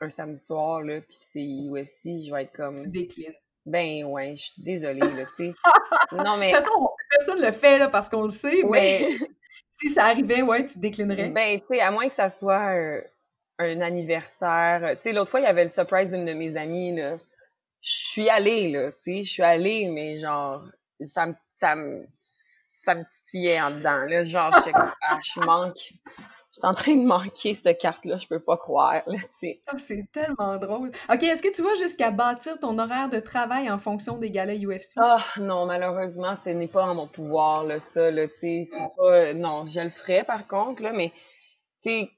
un samedi soir, là, puis que c'est UFC, je vais être comme. Tu déclines. Ben ouais, je suis désolée, là, tu sais. Non, mais. De toute façon, personne le fait, là, parce qu'on le sait, mais si ça arrivait, ouais, tu déclinerais. Ben, tu sais, à moins que ça soit euh, un anniversaire. Tu sais, l'autre fois, il y avait le surprise d'une de mes amies, là. Je suis allée, là, tu sais, je suis allée, mais genre, ça me, ça me, ça me titillait en dedans, là. Genre, je, ah, je manque je suis en train de manquer cette carte-là, je peux pas croire. Oh, c'est tellement drôle. OK, est-ce que tu vas jusqu'à bâtir ton horaire de travail en fonction des galas UFC? Ah non, malheureusement, ce n'est pas en mon pouvoir, là, ça. Là, c'est pas... Non, je le ferai par contre, là, mais c'est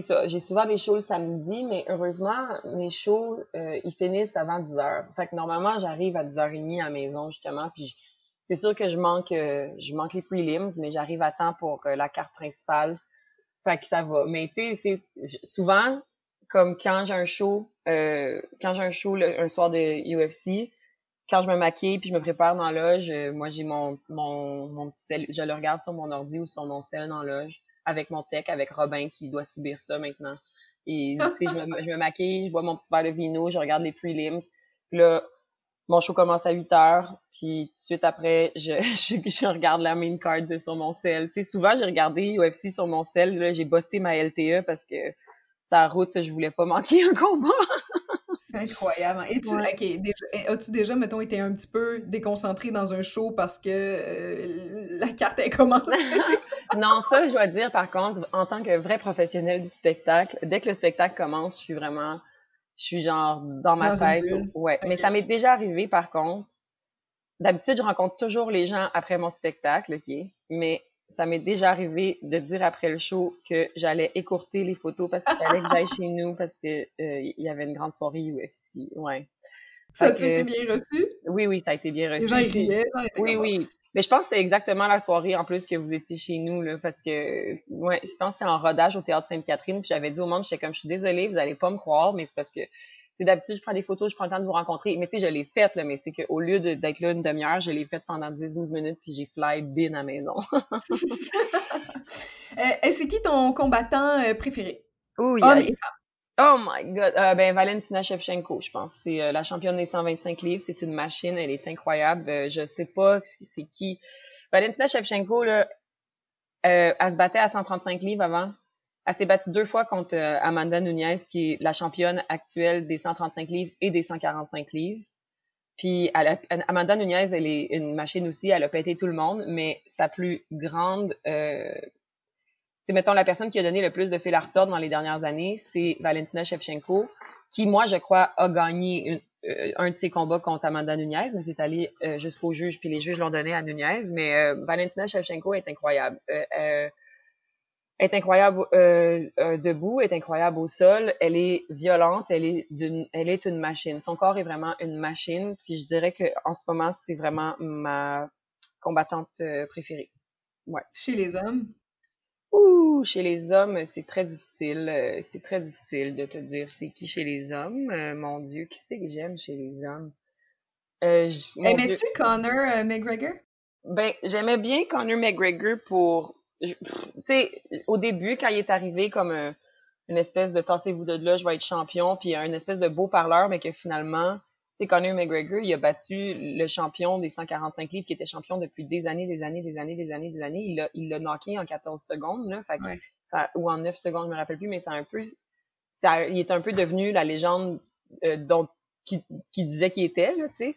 ça. J'ai souvent des shows le samedi, mais heureusement, mes shows, euh, ils finissent avant 10 heures. Fait que normalement, j'arrive à 10h30 à la maison, justement, puis c'est sûr que je manque, euh, je manque les prelims, mais j'arrive à temps pour euh, la carte principale. Fait que ça va. Mais tu sais, souvent comme quand j'ai un show, euh, quand j'ai un show un soir de UFC, quand je me maquille puis je me prépare dans la loge, euh, moi j'ai mon, mon, mon petit sel, je le regarde sur mon ordi ou sur mon sel dans loge avec mon tech, avec Robin qui doit subir ça maintenant. Et tu sais, je me, je me maquille, je bois mon petit verre de vino, je regarde les prelims. Puis là, mon show commence à 8 heures, puis tout de suite après, je, je, regarde la main card sur mon cell. Tu sais, souvent, j'ai regardé UFC sur mon cell, j'ai busté ma LTE parce que sa route, je voulais pas manquer un combat. C'est incroyable. Et tu, eh, as-tu déjà, mettons, été un petit peu déconcentré dans un show parce que euh, la carte est commencée? non, ça, je dois dire, par contre, en tant que vrai professionnel du spectacle, dès que le spectacle commence, je suis vraiment je suis genre dans ma tête. Ouais. Mais ça m'est déjà arrivé par contre. D'habitude, je rencontre toujours les gens après mon spectacle, OK? Mais ça m'est déjà arrivé de dire après le show que j'allais écourter les photos parce qu'il fallait que j'aille chez nous parce que euh, il y avait une grande soirée UFC. Ouais. Ça a été bien reçu? Oui, oui, ça a été bien reçu. Les gens riaient. Oui, oui. Mais je pense que c'est exactement la soirée en plus que vous étiez chez nous, là, parce que ouais, je pense que c'est en rodage au Théâtre Sainte-Catherine, puis j'avais dit au monde, j'étais comme, je suis désolée, vous allez pas me croire, mais c'est parce que c'est d'habitude, je prends des photos, je prends le temps de vous rencontrer. Mais tu sais, je l'ai faite, là, mais c'est qu'au lieu d'être là une demi-heure, je l'ai faite pendant 10-12 minutes, puis j'ai fly bin à la maison. euh, c'est qui ton combattant euh, préféré? Oh, Oh my god, euh, ben Valentina Shevchenko, je pense. C'est euh, la championne des 125 livres, c'est une machine, elle est incroyable. Euh, je sais pas c'est qui. Valentina Shevchenko là, elle se battait à 135 livres avant. Elle s'est battue deux fois contre euh, Amanda Nunez, qui est la championne actuelle des 135 livres et des 145 livres. Puis Amanda Nunez, elle est une machine aussi, elle a pété tout le monde, mais sa plus grande, euh, c'est mettons la personne qui a donné le plus de fil à retordre dans les dernières années, c'est Valentina Shevchenko, qui moi je crois a gagné euh, un de ses combats contre Amanda Nunez, mais c'est allé euh, jusqu'au juge, puis les juges l'ont donné à Nunez. Mais euh, Valentina Shevchenko est incroyable. Est incroyable debout, est incroyable au sol. Elle est violente, elle est elle est une machine. Son corps est vraiment une machine. Puis je dirais que en ce moment, c'est vraiment ma combattante préférée. Ouais. Chez les hommes. Ouh, chez les hommes, c'est très difficile. Euh, c'est très difficile de te dire c'est qui chez les hommes. Euh, mon Dieu, qui c'est que j'aime chez les hommes? Euh, Aimais-tu Connor euh, McGregor? Ben, j'aimais bien Connor McGregor pour... Tu sais, au début, quand il est arrivé comme une espèce de tassez-vous de là, je vais être champion, puis une espèce de beau parleur, mais que finalement, sais, Conor McGregor, il a battu le champion des 145 livres qui était champion depuis des années, des années, des années, des années, des années. Il l'a il l'a knocké en 14 secondes, là, fait ça, ou en 9 secondes, je me rappelle plus, mais c'est un peu, ça, il est un peu devenu la légende euh, dont qui, qui disait qu'il était, là, tu sais.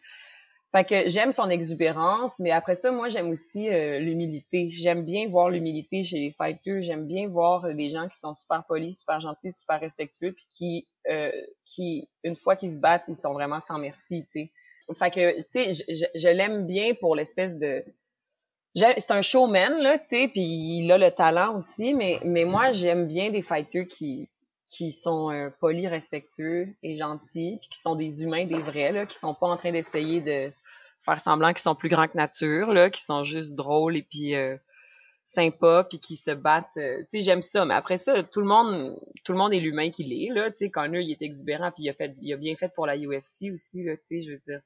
Fait que j'aime son exubérance, mais après ça, moi, j'aime aussi euh, l'humilité. J'aime bien voir l'humilité chez les fighters. J'aime bien voir euh, des gens qui sont super polis, super gentils, super respectueux, puis qui, euh, qui une fois qu'ils se battent, ils sont vraiment sans merci, tu sais. Fait que, tu sais, je, je, l'aime bien pour l'espèce de... C'est un showman, là, tu sais, puis il a le talent aussi, mais, mais moi, j'aime bien des fighters qui, qui sont euh, polis, respectueux et gentils, puis qui sont des humains, des vrais, là, qui sont pas en train d'essayer de faire semblant qu'ils sont plus grands que nature, là, qui sont juste drôles et puis euh, sympas, puis qui se battent. Euh, tu sais, j'aime ça. Mais après ça, tout le monde, tout le monde est l'humain qu'il est, là. Tu sais, Connor, il est exubérant, puis il a fait, il a bien fait pour la UFC aussi, là. Tu sais, je veux dire,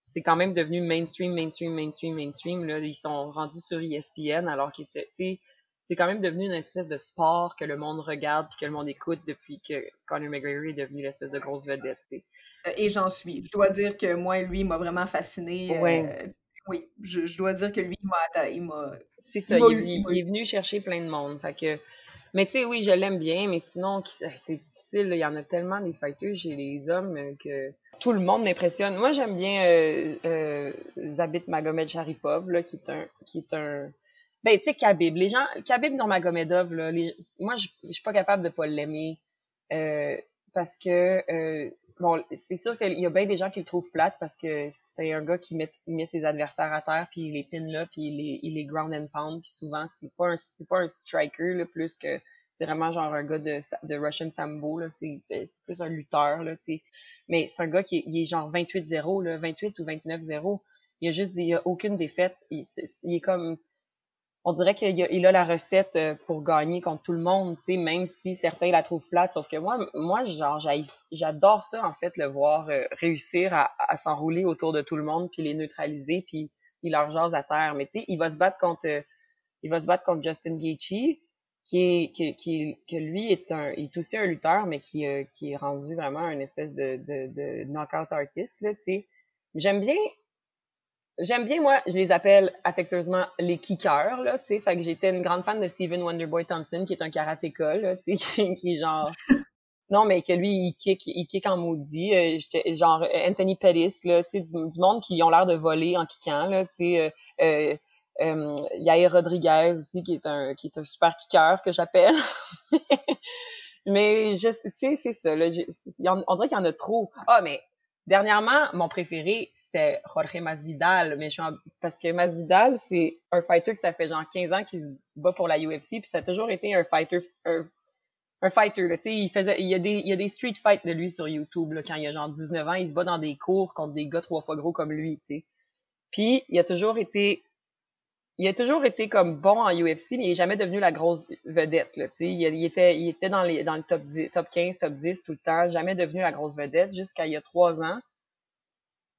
c'est quand même devenu mainstream, mainstream, mainstream, mainstream. Là, ils sont rendus sur ESPN alors qu'ils étaient, tu sais, c'est quand même devenu une espèce de sport que le monde regarde puis que le monde écoute depuis que Conor McGregor est devenu l'espèce de grosse vedette. Euh, et j'en suis. Je dois dire que moi, lui, m'a vraiment fasciné. Euh, oui, je, dois dire que lui, il m'a. C'est ça, il, est venu chercher plein de monde. Fait que. Mais tu sais, oui, je l'aime bien, mais sinon, c'est difficile. Il y en a tellement des fighters chez les hommes euh, que tout le monde m'impressionne. Moi, j'aime bien euh, Zabit Magomed Sharipov, là, qui est un, qui est un, ben, tu sais, Khabib. Les gens, Khabib Nurmagomedov, là, moi, je, je suis pas capable de pas l'aimer. Euh, parce que, euh, bon, c'est sûr qu'il y a bien des gens qui le trouvent plate parce que c'est un gars qui met, met ses adversaires à terre, puis il les pin là, puis il les, il les ground and pound, puis souvent, c'est pas un, c'est pas un striker, là, plus que c'est vraiment genre un gars de, de Russian Sambo, là, c'est, plus un lutteur, là, tu sais. Mais c'est un gars qui est, il est genre 28-0, là, 28 ou 29-0. Il y a juste il y a aucune défaite. Il, il est comme on dirait qu'il a, il a la recette euh, pour gagner contre tout le monde, tu sais, même si certains la trouvent plate. Sauf que moi, moi, genre, j'adore ça, en fait, le voir euh, réussir à, s'enrouler autour de tout le monde, puis les neutraliser, puis il leur jase à terre. Mais tu sais, il va se battre contre, euh, il va se battre contre Justin Gaethje, qui est, qui, qui, que lui est un, est aussi un lutteur, mais qui, qui est rendu vraiment un espèce de, de, de knockout artist, là, tu sais. J'aime bien J'aime bien, moi, je les appelle affectueusement les kickers, là, tu sais. Fait que j'étais une grande fan de Steven Wonderboy Thompson, qui est un karatéka, là, tu sais, qui, est genre... Non, mais que lui, il kick, il kick en maudit. Euh, j'étais genre Anthony Pettis, là, tu sais, du, monde qui ont l'air de voler en kickant, là, tu sais. Euh, euh, Yair Rodriguez aussi, qui est un, qui est un super kicker que j'appelle. mais je, tu sais, c'est ça, là. On dirait qu'il y en a trop. Ah, mais Dernièrement, mon préféré, c'était Jorge Masvidal, mais je parce que Masvidal, c'est un fighter que ça fait genre 15 ans qu'il se bat pour la UFC, puis ça a toujours été un fighter, un, fighter, tu sais, il faisait, il y a des, il y a des street fights de lui sur YouTube, là, quand il a genre 19 ans, il se bat dans des cours contre des gars trois fois gros comme lui, tu sais. Puis, il a toujours été il a toujours été comme bon en UFC, mais il n'est jamais devenu la grosse vedette. Là, il, il, était, il était dans, les, dans le top, 10, top 15, top 10 tout le temps, jamais devenu la grosse vedette jusqu'à il y a trois ans.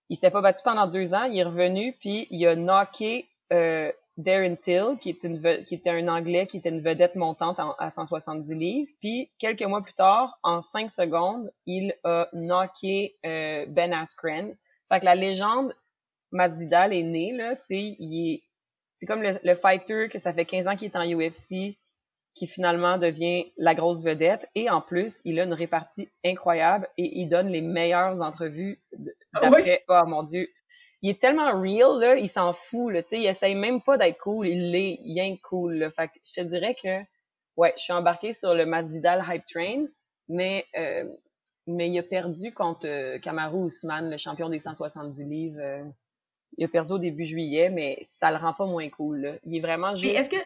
Il s'était pas battu pendant deux ans, il est revenu, puis il a knocké euh, Darren Till, qui, est une, qui était un Anglais, qui était une vedette montante à 170 livres. Puis, quelques mois plus tard, en cinq secondes, il a knocké euh, Ben Askren. Fait que la légende Masvidal est née, là, tu sais, il est c'est comme le, fighter que ça fait 15 ans qu'il est en UFC, qui finalement devient la grosse vedette. Et en plus, il a une répartie incroyable et il donne les meilleures entrevues ah d'après. Oh mon Dieu. Il est tellement real, là, il s'en fout, là, tu sais, il essaye même pas d'être cool, il l'est, il cool, là. Fait que je te dirais que, ouais, je suis embarqué sur le Masvidal Hype Train, mais, euh, mais il a perdu contre euh, Kamaru Usman, le champion des 170 livres. Euh, il a perdu au début juillet, mais ça le rend pas moins cool, là. Il est vraiment juste... est-ce que,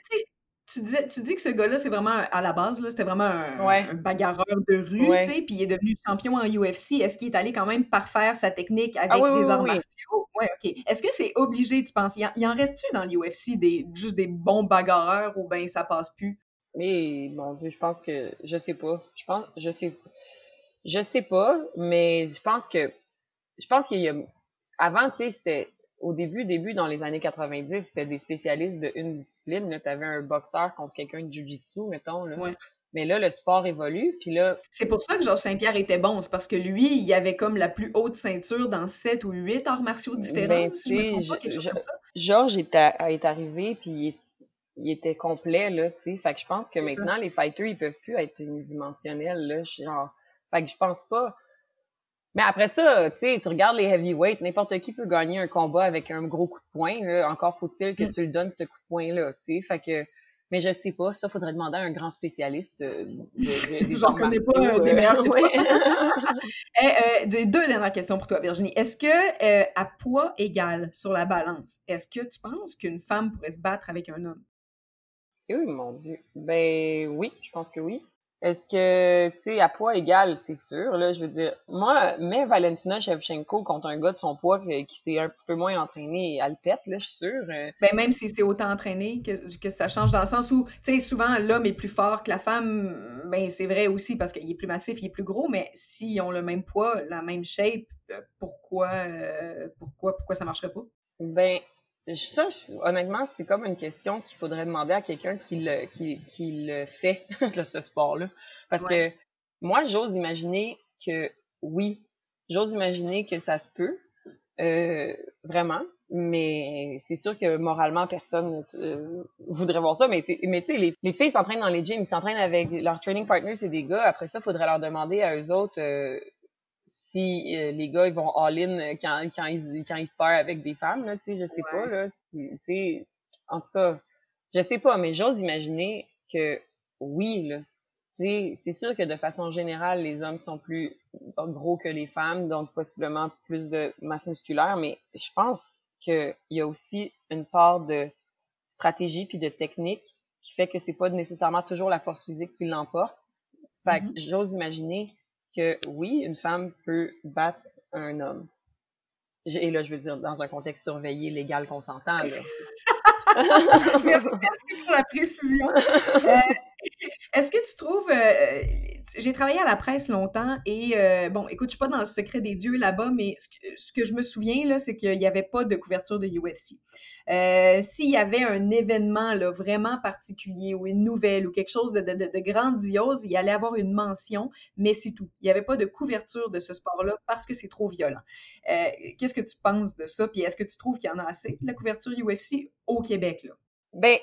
tu, dis, tu dis que ce gars-là, c'est vraiment, à la base, c'était vraiment un, bagarreur de rue, tu sais, puis il est devenu champion en UFC. Est-ce qu'il est allé quand même parfaire sa technique ah avec des arts martiaux? Ouais, OK. Est-ce que c'est obligé, tu penses? Il en, reste-tu dans l'UFC des, juste des bons bagarreurs ou bien ça passe plus? Mais bon, je pense que, je sais pas. Je pense, je sais, je sais pas, mais je pense que, je pense qu'il y a, avant, tu sais, c'était, au début, début, dans les années 90, c'était des spécialistes d'une discipline. Tu avais un boxeur contre quelqu'un de jiu-jitsu, mettons. Là. Mais là, le sport évolue, puis là... C'est pour ça que Georges Saint-Pierre était bon. C'est parce que lui, il avait comme la plus haute ceinture dans sept ou huit arts martiaux différents, ben, si Georges est, est, arrivé, puis il, était complet, là, tu sais. Fait que je pense que maintenant, les fighters, ils peuvent plus être unidimensionnels, là. Genre... Fait que je pense pas... Mais après ça, tu sais, tu regardes les heavyweights, n'importe qui peut gagner un combat avec un gros coup de poing. Encore faut-il que mm. tu le donnes ce coup de poing-là, tu sais. Fait que, mais je sais pas, ça faudrait demander à un grand spécialiste euh, de, des J'en connais pas un des meilleurs. Eh, euh, deux dernières questions pour toi, Virginie. Est-ce que euh, à poids égal sur la balance, est-ce que tu penses qu'une femme pourrait se battre avec un homme? Oui, mon Dieu. Ben oui, je pense que oui. Est-ce que, tu sais, à poids égal, c'est sûr, là, je veux dire, moi, mais Valentina Shevchenko contre un gars de son poids qui, s'est un petit peu moins entraîné, elle pète, là, je suis sûre. Euh. Ben, même si c'est autant entraîné, que, que ça change dans le sens où, tu sais, souvent, l'homme est plus fort que la femme, ben, c'est vrai aussi parce qu'il est plus massif, il est plus gros, mais s'ils ont le même poids, la même shape, euh, pourquoi, euh, pourquoi, pourquoi ça marcherait pas? Ben, ça, honnêtement, c'est comme une question qu'il faudrait demander à quelqu'un qui le, qui, qui le fait, ce sport-là. Parce que moi, j'ose imaginer que oui, j'ose imaginer que ça se peut, euh, vraiment, mais c'est sûr que moralement, personne euh, voudrait voir ça. Mais, mais tu sais, les, les, filles s'entraînent dans les gyms, ils s'entraînent avec leur training partner, c'est des gars. Après ça, il faudrait leur demander à eux autres euh, si euh, les gars ils vont all-in euh, quand, quand, ils, quand ils se parlent avec des femmes, là, sais, je sais pas, là. Tu en tout cas, je sais pas, mais j'ose imaginer que oui, là. C'est sûr que de façon générale, les hommes sont plus gros que les femmes, donc possiblement plus de masse musculaire, mais je pense qu'il y a aussi une part de stratégie puis de technique qui fait que c'est pas nécessairement toujours la force physique qui l'emporte. Fait mm-hmm. j'ose imaginer que oui, une femme peut battre un homme. Et là, je veux dire, dans un contexte surveillé, légal, consentant. Là. merci, pour la précision. Euh, est-ce que tu trouves. Euh, j'ai travaillé à la presse longtemps et, euh, bon, écoute, je suis pas dans le secret des dieux là-bas, mais ce que, ce que, je me souviens, là, c'est qu'il n'y avait pas de couverture de UFC. Euh, s'il y avait un événement là, vraiment particulier ou une nouvelle ou quelque chose de, grandiose, il allait avoir une mention, mais c'est tout. Il n'y avait pas de couverture de ce sport-là parce que c'est trop violent. Euh, qu'est-ce que tu penses de ça? Puis est-ce que tu trouves qu'il y en a assez de la couverture UFC au Québec? Là? Ben,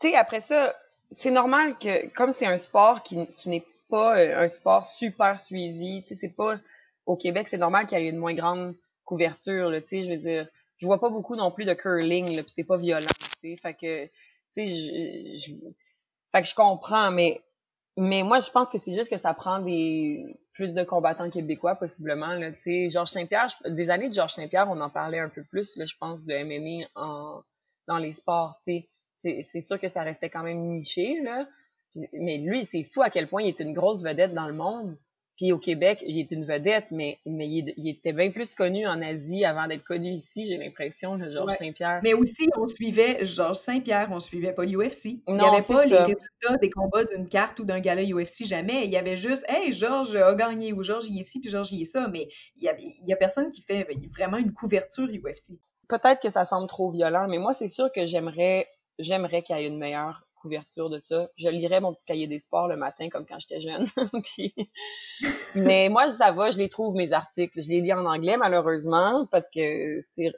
tu sais, après ça, c'est normal que, comme c'est un sport qui, qui n'est pas euh, un sport super suivi, tu sais, c'est pas au Québec, c'est normal qu'il y ait une moins grande couverture, tu sais, je veux dire, je vois pas beaucoup non plus de curling, là, c'est pas violent, tu sais. Fait que, tu sais, je, je, fait que je comprends, mais, mais moi, je pense que c'est juste que ça prend des, plus de combattants québécois, possiblement, là, tu sais. Georges Saint-Pierre, des années de Georges Saint-Pierre, on en parlait un peu plus, là, je pense, de MMA en, dans les sports, tu sais. C'est sûr que ça restait quand même niché, là. mais lui, c'est fou à quel point il est une grosse vedette dans le monde. Puis au Québec, il est une vedette, mais, mais il, était bien plus connu en Asie avant d'être connu ici, j'ai l'impression, Georges Saint-Pierre. Mais aussi, on suivait Georges Saint-Pierre, on suivait pas l'UFC. Il n'y avait pas les résultats des combats d'une carte ou d'un gala UFC, jamais. Il y avait juste, hey, Georges a gagné, ou Georges y est ici, puis Georges y est ça, mais il y a, il y a personne qui fait vraiment une couverture UFC. Peut-être que ça semble trop violent, mais moi, c'est sûr que j'aimerais j'aimerais qu'il y ait une meilleure couverture de ça. Je lirais mon petit cahier des sports le matin comme quand j'étais jeune. Mais moi, ça va, je les trouve mes articles. Je les lis en anglais malheureusement parce que c'est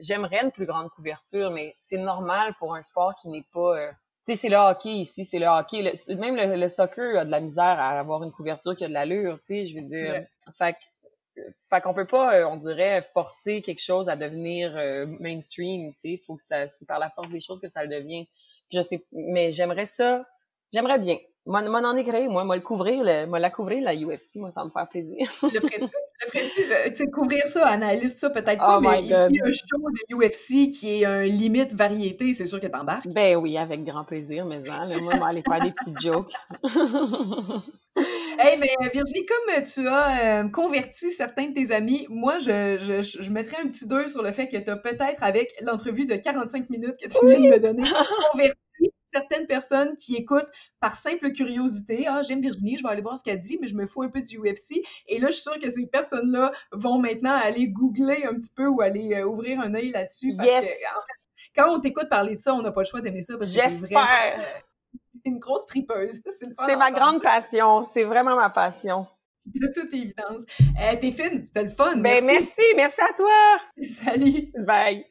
j'aimerais une plus grande couverture, mais c'est normal pour un sport qui n'est pas euh, sais, c'est le hockey ici, c'est le hockey. même le, soccer a de la misère à avoir une couverture qui a de l'allure, tu sais, je veux dire. Fait, fait qu'on peut pas, euh, on dirait, forcer quelque chose à devenir euh, mainstream, tu sais. Faut que ça, c'est par la force des choses que ça le devient. Je sais, mais j'aimerais ça, j'aimerais bien. Moi, m'en en écrire, moi, moi le couvrir, le, moi la couvrir la UFC, moi ça me faire plaisir. le tu sais, couvrir ça, analyser ça peut-être pas, oh mais ici un show de UFC qui est un limite variété, c'est sûr que t'embarques. Ben oui, avec grand plaisir, mais hein, là, moi, je vais aller faire des petites jokes. hey, mais Virginie, comme tu as euh, converti certains de tes amis, moi, je, je, je mettrais un petit 2 sur le fait que tu as peut-être, avec l'entrevue de 45 minutes que tu viens de me donner, converti certaines personnes qui écoutent par simple curiosité. Ah, j'aime Virginie, je vais aller voir ce qu'elle dit, mais je me fous un peu du UFC. Et là, je suis sûre que ces personnes-là vont maintenant aller googler un petit peu ou aller euh, ouvrir un œil là-dessus. Parce que, quand on t'écoute parler de ça, on n'a pas le choix d'aimer ça. J'espère! Euh, une grosse tripeuse. C'est ma grande passion. C'est vraiment ma passion. De toute évidence. Euh, T'es fine, c'était le fun. Ben, merci. merci, merci à toi. Salut. Bye.